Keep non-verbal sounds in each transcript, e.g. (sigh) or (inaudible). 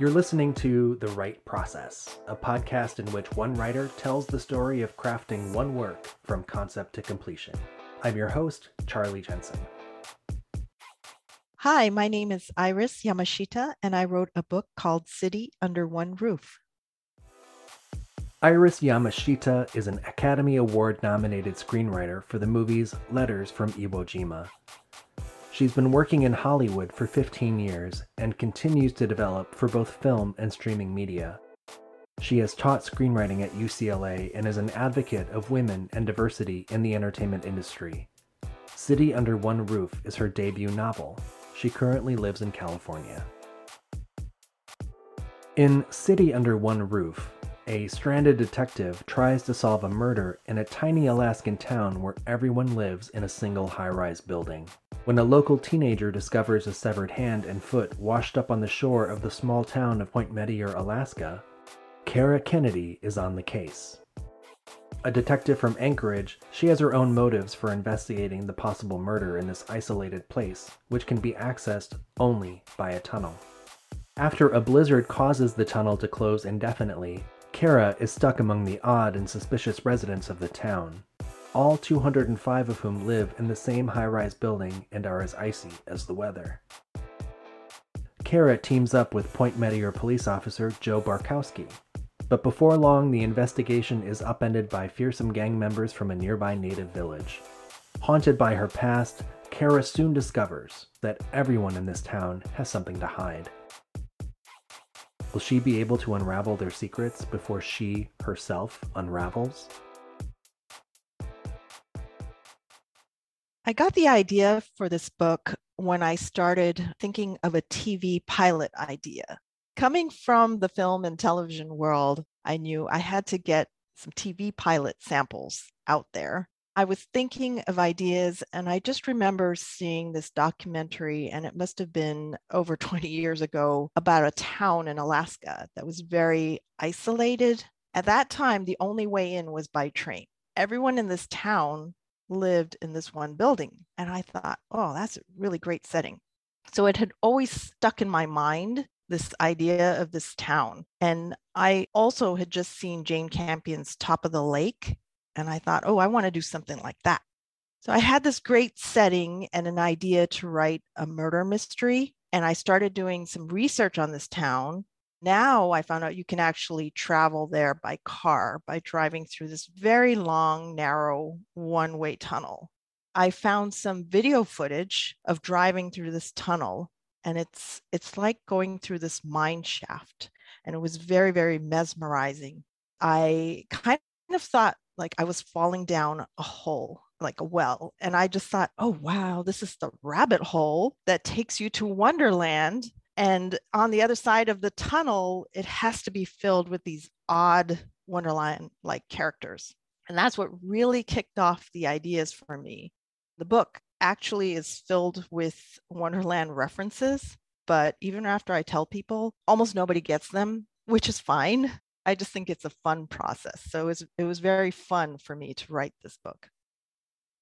You're listening to The Write Process, a podcast in which one writer tells the story of crafting one work from concept to completion. I'm your host, Charlie Jensen. Hi, my name is Iris Yamashita, and I wrote a book called City Under One Roof. Iris Yamashita is an Academy Award nominated screenwriter for the movies Letters from Iwo Jima. She's been working in Hollywood for 15 years and continues to develop for both film and streaming media. She has taught screenwriting at UCLA and is an advocate of women and diversity in the entertainment industry. City Under One Roof is her debut novel. She currently lives in California. In City Under One Roof, a stranded detective tries to solve a murder in a tiny Alaskan town where everyone lives in a single high rise building. When a local teenager discovers a severed hand and foot washed up on the shore of the small town of Point Mettier, Alaska, Cara Kennedy is on the case. A detective from Anchorage, she has her own motives for investigating the possible murder in this isolated place, which can be accessed only by a tunnel. After a blizzard causes the tunnel to close indefinitely, Cara is stuck among the odd and suspicious residents of the town, all 205 of whom live in the same high rise building and are as icy as the weather. Cara teams up with Point Mettier police officer Joe Barkowski, but before long the investigation is upended by fearsome gang members from a nearby native village. Haunted by her past, Cara soon discovers that everyone in this town has something to hide. Will she be able to unravel their secrets before she herself unravels? I got the idea for this book when I started thinking of a TV pilot idea. Coming from the film and television world, I knew I had to get some TV pilot samples out there. I was thinking of ideas, and I just remember seeing this documentary, and it must have been over (laughs) 20 years ago, about a town in Alaska that was very isolated. At that time, the only way in was by train. Everyone in this town lived in this one building. And I thought, oh, that's a really great setting. So it had always stuck in my mind this idea of this town. And I also had just seen Jane Campion's Top of the Lake and I thought, oh, I want to do something like that. So I had this great setting and an idea to write a murder mystery. And I started doing some research on this town. Now I found out you can actually travel there by car by driving through this very long, narrow one way tunnel. I found some video footage of driving through this tunnel and it's it's like going through this mine shaft and it was very very mesmerizing. I kind of thought like I was falling down a hole, like a well. And I just thought, oh, wow, this is the rabbit hole that takes you to Wonderland. And on the other side of the tunnel, it has to be filled with these odd Wonderland like characters. And that's what really kicked off the ideas for me. The book actually is filled with Wonderland references, but even after I tell people, almost nobody gets them, which is fine I just think it's a fun process. So it was, it was very fun for me to write this book.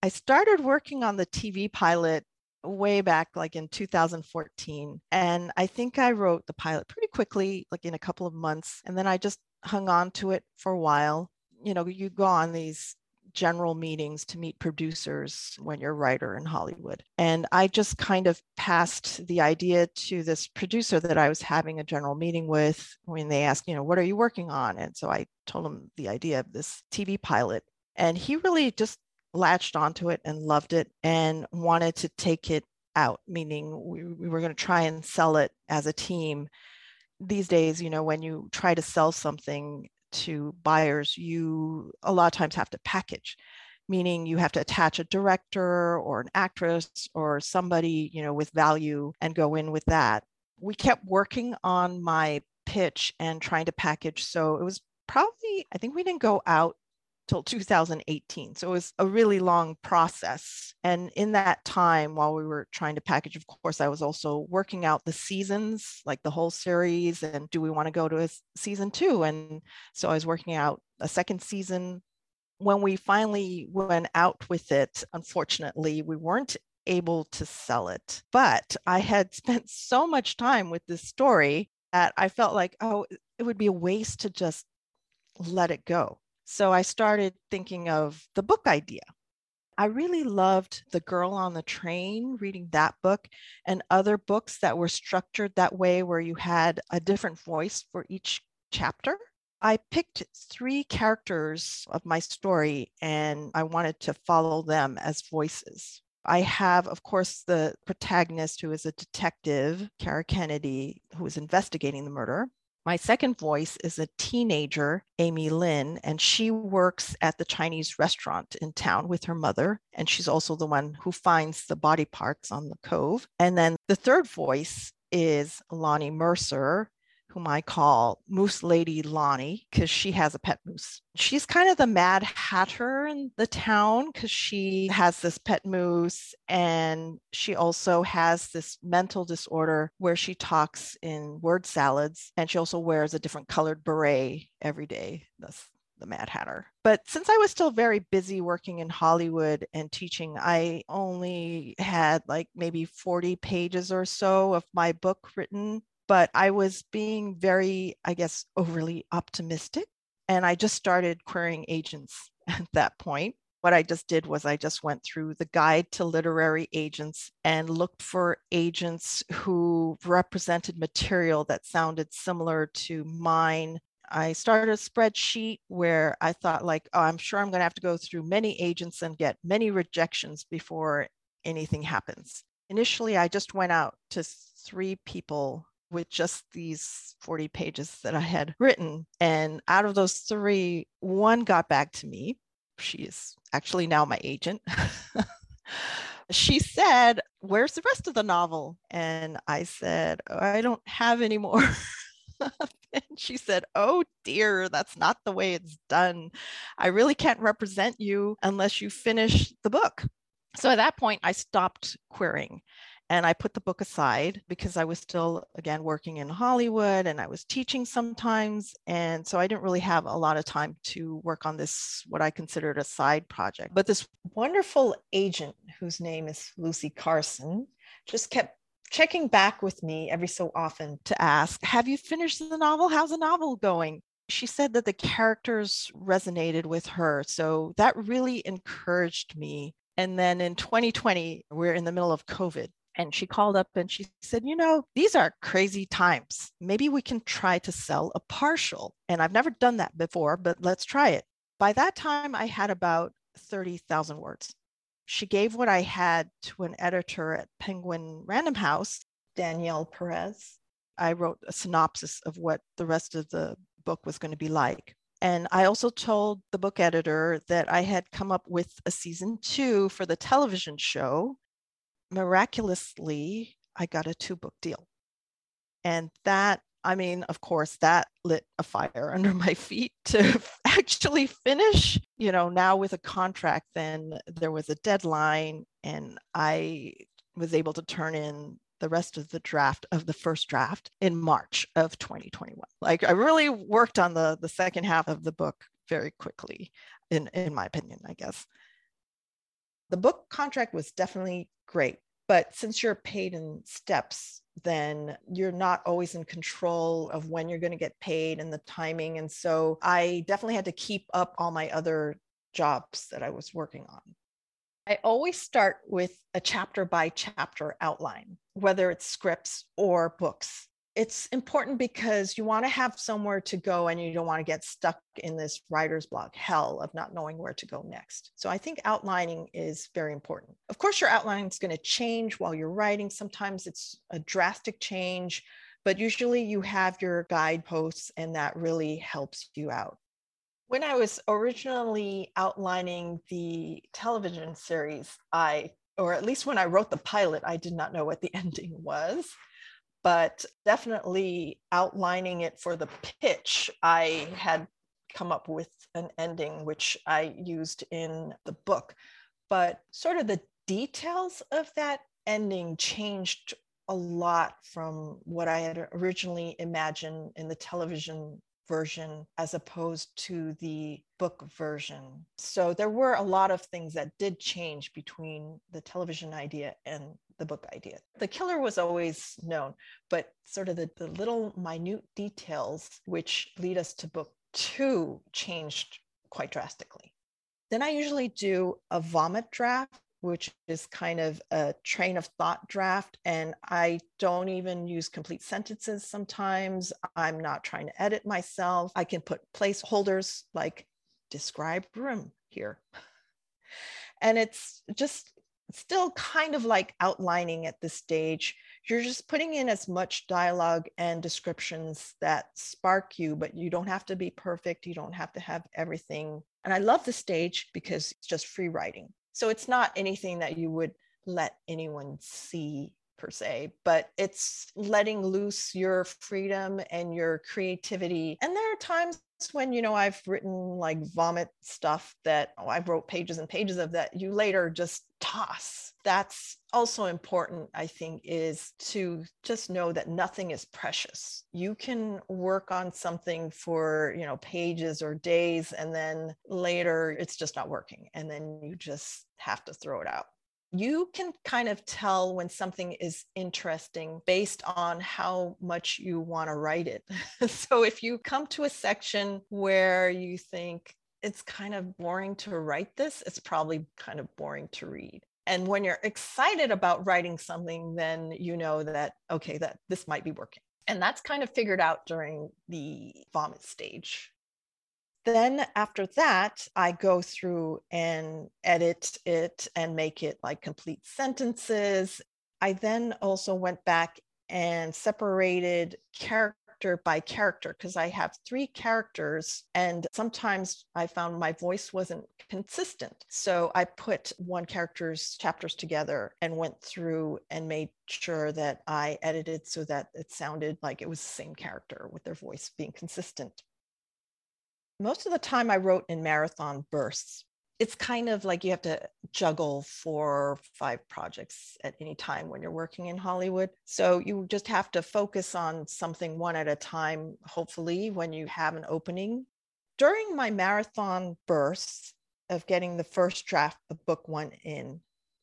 I started working on the TV pilot way back like in 2014 and I think I wrote the pilot pretty quickly like in a couple of months and then I just hung on to it for a while. You know, you go on these general meetings to meet producers when you're a writer in Hollywood. And I just kind of passed the idea to this producer that I was having a general meeting with when they asked, you know, what are you working on? And so I told him the idea of this TV pilot. And he really just latched onto it and loved it and wanted to take it out, meaning we, we were going to try and sell it as a team these days, you know, when you try to sell something, to buyers, you a lot of times have to package, meaning you have to attach a director or an actress or somebody, you know, with value and go in with that. We kept working on my pitch and trying to package. So it was probably, I think we didn't go out till 2018. So it was a really long process. And in that time, while we were trying to package, of course, I was also working out the seasons, like the whole series, and do we want to go to a season two? And so I was working out a second season. When we finally went out with it, unfortunately, we weren't able to sell it. But I had (laughs) spent so much time with this story that I felt like, oh, it would be a waste to just let it go. So I started thinking of the book idea. I really loved The Girl on the Train, reading that book, and other books that were structured that way, where you had a different voice for each chapter. I picked three characters of my story and I wanted to follow them as voices. I have, of course, the protagonist who is a detective, Cara Kennedy, who is investigating the murder. My second voice is a teenager, Amy Lynn, and she works at the Chinese restaurant in town with her mother. And she's also the one who finds the body parts on the cove. And then the third voice is Lonnie Mercer, whom I call Moose Lady Lonnie because she has a pet moose. She's kind of the mad hatter in the town because she has this pet moose and she also has this mental disorder where she talks in word salads and she also wears a different colored beret every day. That's the Mad Hatter. But since I was still very busy working in Hollywood and teaching, I only had like maybe 40 pages or so of my book written but I was being very, I guess, overly optimistic. And I just started querying agents (laughs) at that point. What I just did was I just went through the guide to literary agents and looked for agents who represented material that sounded similar to mine. I started a spreadsheet where I thought, like, oh, I'm sure I'm going to have to go through many agents and get many rejections before anything happens. Initially, I just went out to three people with just these 40 pages that I had written. And out of those three, one got back to me. She is actually now my agent. (laughs) she said, Where's the rest of the novel? And I said, oh, I don't have any more. (laughs) and she said, Oh dear, that's not the way it's done. I really can't represent you unless you finish the book. So at that point, I stopped querying and I put the book aside because I was still, again, working in Hollywood and I was teaching sometimes. And so I didn't really have a lot of time to work on this, what I considered a side project. But this wonderful agent, whose name is Lucy Carson, just kept checking back with me every so often to ask, Have you finished the novel? How's the novel going? She said that the characters resonated with her. So that really encouraged me and then in 2020, we're in the middle of COVID and she called up and she said, You know, these are crazy times. Maybe we can try to sell a partial. And I've never done that before, but let's try it. By that time, I had about 30,000 words. She gave what I had to an editor at Penguin Random House, Danielle Perez. I wrote a synopsis of what the rest of the book was going to be like. And I also told the book editor that I had come up with a season two for the television show miraculously, I got a two book deal. And that, I mean, of course, that lit a fire (laughs) under my feet to (laughs) actually finish. You know, now with a contract, then there was a deadline, and I was able to turn in the rest of the draft of the first draft in March of 2021. Like I really worked on the the second half of the book very quickly in in my opinion, I guess. The book contract was definitely great. But since you're paid in steps, then you're not always in control of when you're going to get paid and the timing. And so I definitely had to keep up all my other jobs that I was working on. I always start with a chapter by chapter outline, whether it's scripts or books it's important because you want to have somewhere to go and you don't want to get stuck in this writer's block hell of not knowing where to go next. So I think outlining is very important. Of course, your outline is going to change while you're writing. Sometimes it's a drastic change, but usually you have your guideposts and that really helps you out. When I was originally outlining the television series, I or at least when I wrote the pilot, I did not know what the (laughs) ending was but definitely outlining it for the pitch, I had come up with an ending which I used in the book. But sort of the details of that ending changed a lot from what I had originally imagined in the television version as opposed to the book version. So there were a lot of things that did change between the television idea and the book idea. The killer was always known, but sort of the, the little minute details which lead us to book two changed quite drastically. Then I usually do a vomit draft, which is kind of a train of thought draft. And I don't even use complete sentences sometimes. I'm not trying to edit myself. I can put placeholders like describe room here. (laughs) And it's just still kind of like outlining at this stage. You're just putting in as much dialogue and descriptions that spark you, but you don't have to be perfect. You don't have to have everything. And I love the stage because it's just free writing. So it's not anything that you would let anyone see per se, but it's letting loose your freedom and your creativity. And there are times when you know I've written like vomit stuff that oh, I wrote pages and pages of that you later just toss. That's also important, I think, is to just know that nothing is precious. You can work on something for, you know, pages or days, and then later it's just not working. And then you just have to throw it out you can kind of tell when something is interesting based on how much you want to write it. (laughs) so if you come to a section where you think it's kind of boring to write this, it's probably kind of boring to read. And when you're excited about writing something, then you know that, okay, that this might be working. And that's kind of figured out during the vomit stage then after that, I go through and edit it and make it like complete sentences. I then also went back and separated character by character because I have three characters and sometimes I found my voice wasn't consistent. So I put one character's chapters together and went through and made sure that I edited so that it sounded like it was the same character with their voice being consistent most of the time I wrote in marathon bursts. It's kind of like you have to juggle four or five projects at any time when you're working in Hollywood. So you just have to focus on something one at a time, hopefully, when you have an opening. During my marathon bursts of getting the first draft of book one in,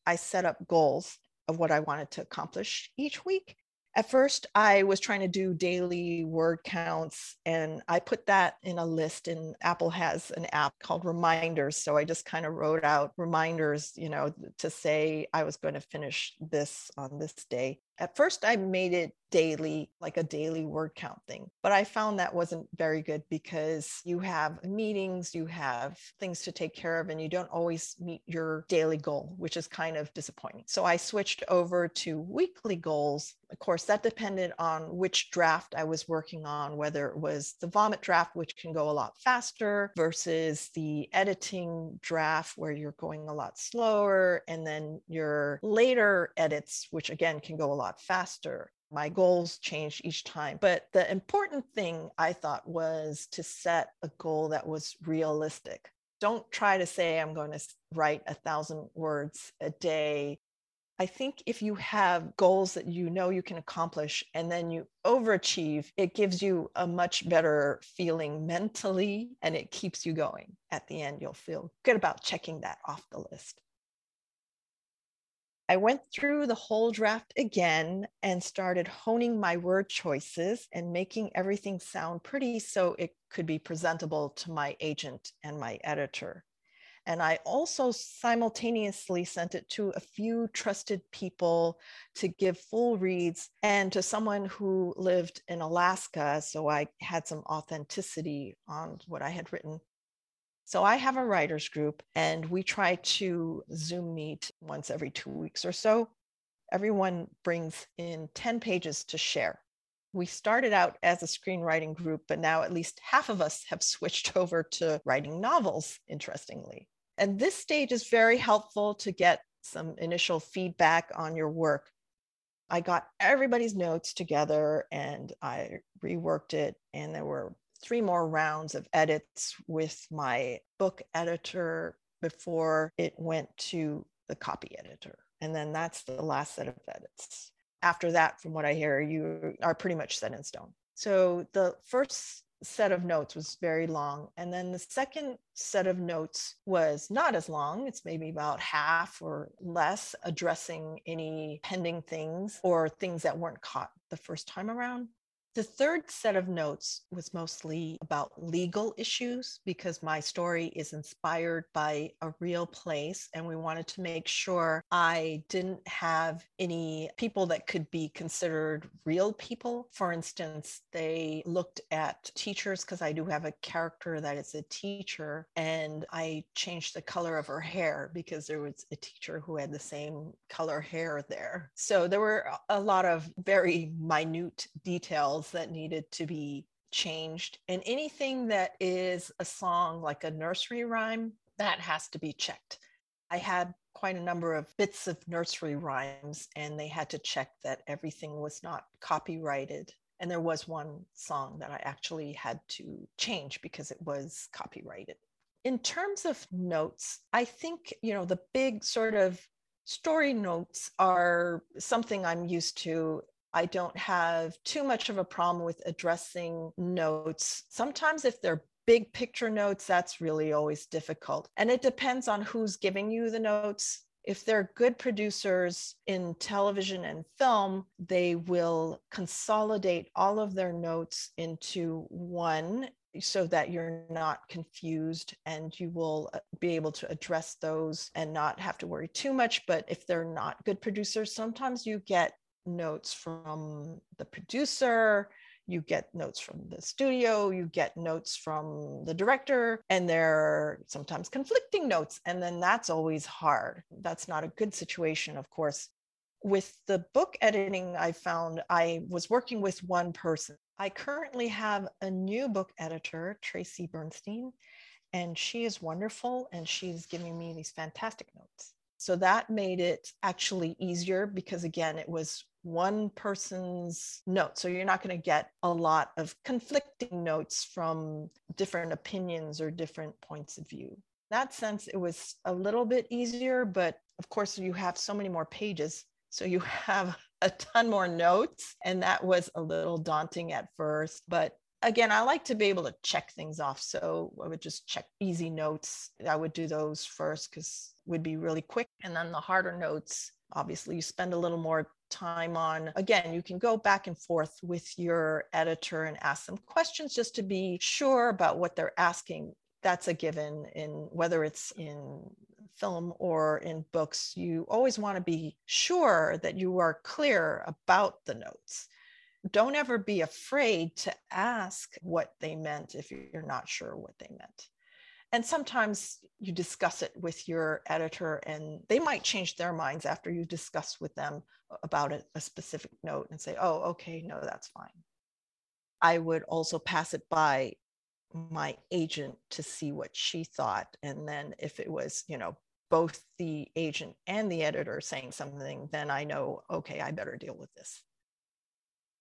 I set up goals of what I wanted to accomplish each week at first i was trying to do daily word counts and i put that in a list and apple has an app called reminders so i just kind of wrote out reminders you know to say i was going to finish this on this day at first i made it daily like a daily word count thing but i found that wasn't very good because you have meetings you have things to take care of and you don't always meet your daily goal which is kind of disappointing. So i switched over to weekly goals. Of course that depended on which draft i was working on whether it was the vomit draft which can go a lot faster versus the editing draft where you're going a lot slower and then your later edits which again can go a lot faster my goals changed each time. But the important thing I thought was to set a goal that was realistic. Don't try to say, I'm going to write a thousand words a day. I think if you have goals that you know you can accomplish and then you overachieve, it gives you a much better feeling mentally and it keeps you going. At the end, you'll feel good about checking that off the list. I went through the whole draft again and started honing my word choices and making everything sound pretty so it could be presentable to my agent and my editor. And I also simultaneously sent it to a few trusted people to give full reads and to someone who lived in Alaska. So I had some authenticity on what I had written. So I have a writers group and we try to Zoom meet once every two weeks or so. Everyone brings in 10 pages to share. We started out as a screenwriting group, but now at least half of us have (laughs) switched over to writing novels, interestingly. And this stage is very helpful to get some initial feedback on your work. I got everybody's notes together and I reworked it, and there were three more rounds of edits with my book editor before it went to the copy editor. And then that's the last set of edits. After that, from what I hear, you are pretty much set in stone. So the first set of notes was very long. And then the second set of notes was not as long. It's maybe about half or less addressing any pending things or things that weren't caught the first time around. The third set of notes was mostly about legal issues because my story is inspired by a real place, and we wanted to make sure I didn't have any people that could be considered real people. For instance, they looked at teachers because I do have a character that is a teacher, and I changed the color of her hair because there was a teacher who had the same color hair there. So there were a lot of very minute details that needed to be changed. And anything that is a song like a nursery rhyme, that has to be checked. I had quite a number of bits of nursery rhymes, and they had to check that everything was not copyrighted. And there was one song that I actually had to change because it was copyrighted. In terms of notes, I think, you know, the big sort of story notes are something I'm used to I don't have too much of a problem with addressing notes. Sometimes, if they're big picture notes, that's really always difficult. And it depends on who's giving you the notes. If they're good producers in television and film, they will consolidate all of their notes into one so that you're not confused and you will uh, be able to address those and not have to worry too much. But if they're not good producers, sometimes you get notes from the producer, you get notes from the studio, you get notes from the director, and there are sometimes conflicting notes. And then that's always hard. That's not a good situation, of course. With the book editing, I found I was working with one person. I currently have a new book editor, Tracy Bernstein, and she is wonderful and she's giving me these fantastic notes. So that made it actually easier because, again, it was one person's note. So you're not going to get a lot of conflicting notes from different opinions or different points of view. In that sense, it was a little bit easier, but of course, you have so many more pages. So you (laughs) have a ton more notes. And that was a little daunting at first. But again, I like to be able to check things off. So I would just check easy notes. I would do those first because would be really quick. And then the harder notes, obviously you spend a little more time on. Again you can go back and forth with your editor and ask them questions just to be sure about what they're asking. That's a given in whether it's in film or in books. You always want to be sure that you are clear about the notes. Don't ever be afraid to ask what they meant if you're not sure what they meant and sometimes you discuss it with your editor and they might change their minds after you discuss with them about a, a, specific note and say oh okay no that's fine. I would also pass it by my agent to see what she thought and then if it was you know both the agent and the editor saying something then i know okay i better deal with this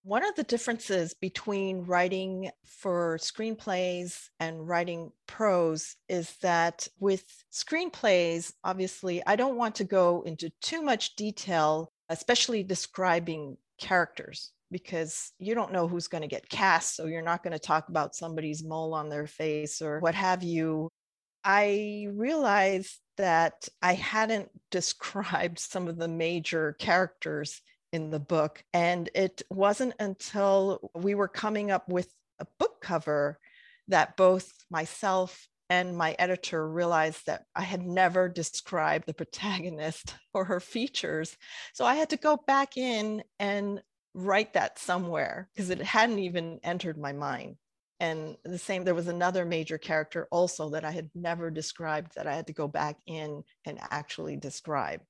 one of the differences between writing for screenplays and writing prose is that with screenplays, obviously, I don't want to go into too much detail, especially describing characters, because you don't know who's going to get cast. So you're not going to talk about somebody's mole on their face or what have you. I realized that I hadn't (laughs) described some of the major characters in the book. And it wasn't until we were coming up with a book cover that both myself and my editor realized that I had never described the protagonist (laughs) or her features. So I had to go back in and write that somewhere because it hadn't even entered my mind. And the same, there was another major character also that I had never described that I had to go back in and actually describe.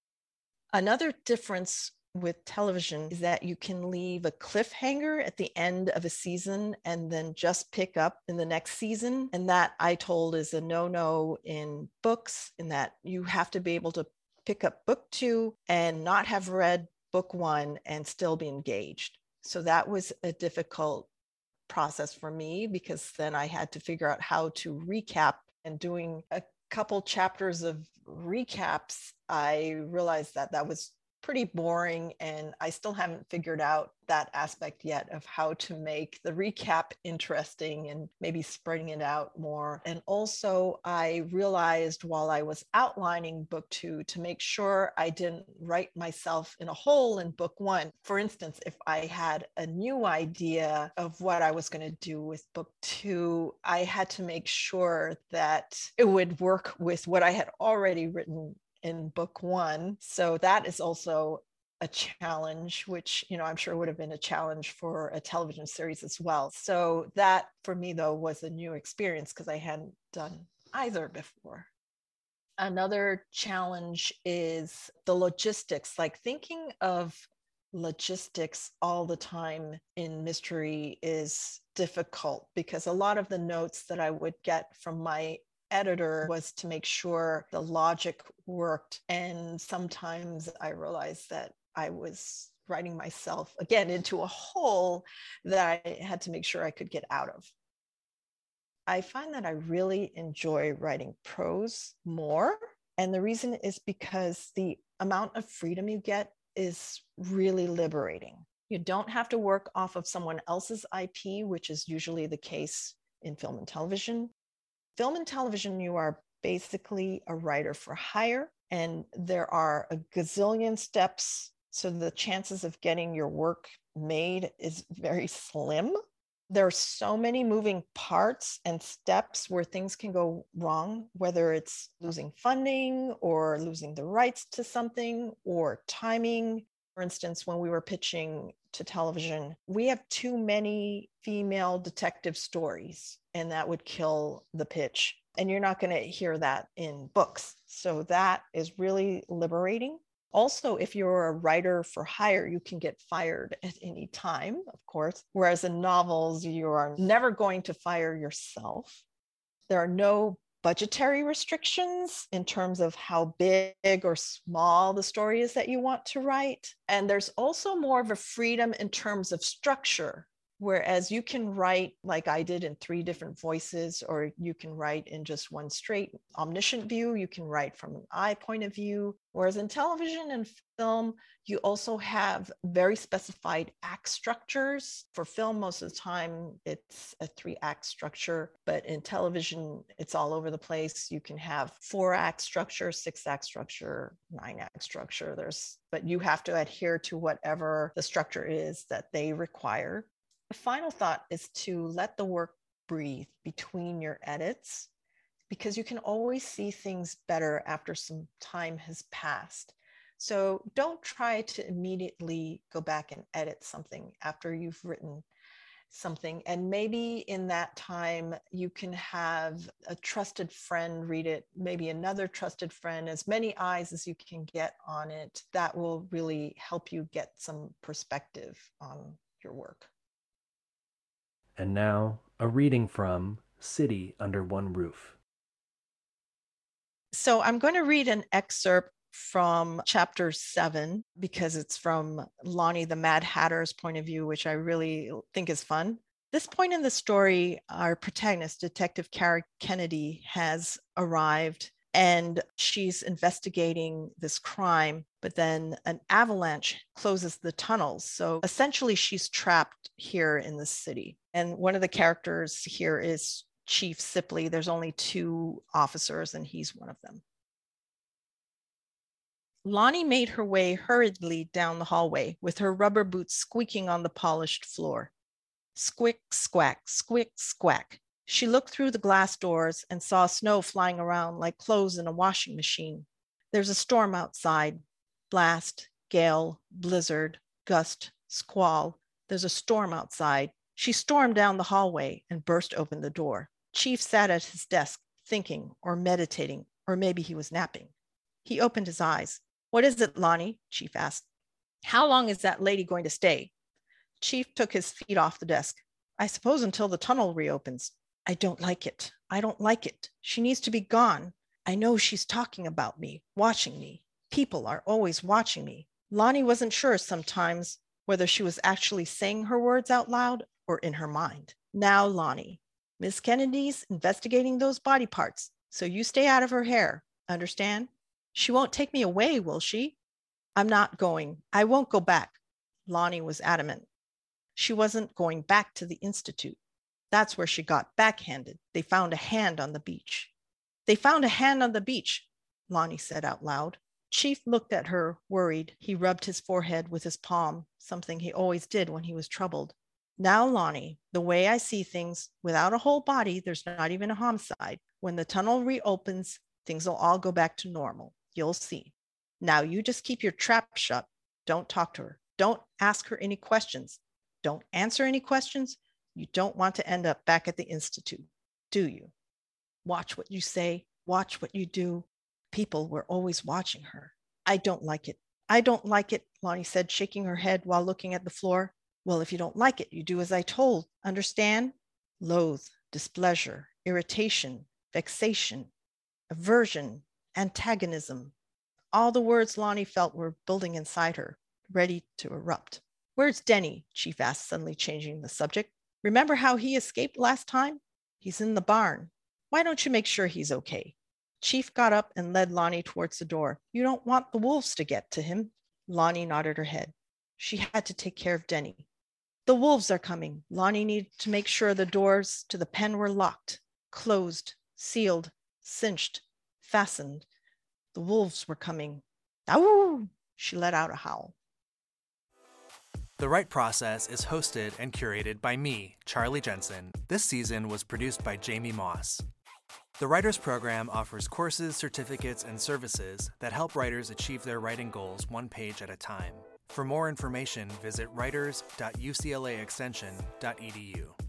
Another difference with television is that you can leave a cliffhanger at the end of a season and then just pick up in the next season. And that I told is a no no in books, in that you have to be able to pick up book two and not have read book one and still be engaged. So that was a difficult process for me because then I had to figure out how to recap and doing a couple chapters of recaps. I realized that that was pretty boring and I still haven't figured out that aspect yet of how to make the recap interesting and maybe spreading it out more. And also, I realized while I was outlining book two to make sure I didn't write myself in a hole in book one. For instance, if I had a new idea of what I was going to do with book two, I had to make sure that it would work with what I had already written in book one. So that is also a challenge, which, you know, I'm sure would have been a challenge for a television series as well. So that for me, though, was a new experience because I hadn't done either before. Another challenge is the logistics, like thinking of logistics all the time in mystery is difficult because a lot of the notes that I would get from my editor was to make sure the logic worked. And sometimes I realized that I was writing myself again into a hole that I had to make sure I could get out of. I find that I really enjoy writing prose more. And the reason is because the amount of freedom you get is really liberating. You don't have to work off of someone else's IP, which is usually the case in film and television film and television, you are basically a writer for hire, and there are a gazillion steps. So the chances of getting your work made is very slim. There are so many moving parts and steps where things can go wrong, whether it's losing funding or losing the rights to something or timing. For instance, when we were pitching to television, we have too many female detective stories, and that would kill the pitch. And you're not going to hear that in books. So that is really liberating. Also, if you're a writer for hire, you can get fired at any time, of course. Whereas in novels, you are never going to fire yourself. There are no budgetary restrictions in terms of how big or small the story is that you want to write. And there's also more of a freedom in terms of structure. Whereas you can write like I did in three different voices, or you can write in just one straight omniscient view. You can write from an eye point of view. Whereas in television and film, you also have very specified act structures. For film, most of the time, it's a three act structure, but in television, it's all over the place. You can have four act structure, six act structure, nine act structure. There's, but you have to adhere to whatever the structure is that they require. The final thought is to let the work breathe between your edits because you can always see things better after some time has passed. So don't try to immediately go back and edit something after you've written something. And maybe in that time, you can have a trusted friend read it, maybe another trusted friend, as many eyes as you can get on it. That will really help you get some perspective on your work. And now, a reading from City Under One Roof. So I'm going to read an excerpt from chapter seven because it's from Lonnie the Mad Hatter's point of view, which I really think is fun. This point in the story, our protagonist, Detective Cara Kennedy, has arrived and she's investigating this crime but then an avalanche closes the tunnels. So essentially she's trapped here in the city. And one of the characters here is chief sipley. There's only two officers and he's one of them. Lonnie made her way hurriedly down the hallway with her rubber boots squeaking on the polished floor. Squick squack squick squack she looked through the glass doors and saw snow flying around like clothes in a washing machine. There's a storm outside blast, gale, blizzard, gust, squall. There's a storm outside. She stormed down the hallway and burst open the door. Chief sat at his desk, thinking or meditating, or maybe he was napping. He opened his eyes. What is it, Lonnie? Chief asked. How long is that lady going to stay? Chief took his feet off the desk. I suppose until the tunnel reopens. I don't like it. I don't like it. She needs to be gone. I know she's talking about me, watching me. People are always watching me. Lonnie wasn't sure sometimes whether she was actually saying her words out loud or in her mind. Now, Lonnie, Miss Kennedy's investigating those body parts, so you stay out of her hair. Understand? She won't take me away, will she? I'm not going. I won't go back. Lonnie was adamant. She wasn't going back to the Institute. That's where she got backhanded. They found a hand on the beach. They found a hand on the beach, Lonnie said out loud. Chief looked at her, worried. He rubbed his forehead with his palm, something he always did when he was troubled. Now, Lonnie, the way I see things, without a whole body, there's not even a homicide. When the tunnel reopens, things will all go back to normal. You'll see. Now, you just keep your trap shut. Don't talk to her. Don't ask her any questions. Don't answer any questions. You don't want to end up back at the Institute, do you? Watch what you say, watch what you do. People were always watching her. I don't like it. I don't like it, Lonnie said, shaking her head while looking at the floor. Well, if you don't like it, you do as I told. Understand? Loathe, displeasure, irritation, vexation, aversion, antagonism. All the words Lonnie felt were building inside her, ready to erupt. Where's Denny? Chief asked, suddenly changing the subject. Remember how he escaped last time? He's in the barn. Why don't you make sure he's okay? Chief got up and led Lonnie towards the door. You don't want the wolves to get to him. Lonnie nodded her head. She had to take care of Denny. The wolves are coming. Lonnie needed to make sure the doors to the pen were locked, closed, sealed, cinched, fastened. The wolves were coming. Ow! She let out a howl. The Write Process is hosted and curated by me, Charlie Jensen. This season was produced by Jamie Moss. The Writers Program offers courses, certificates, and services that help writers achieve their writing goals one page at a time. For more information, visit writers.uclaextension.edu.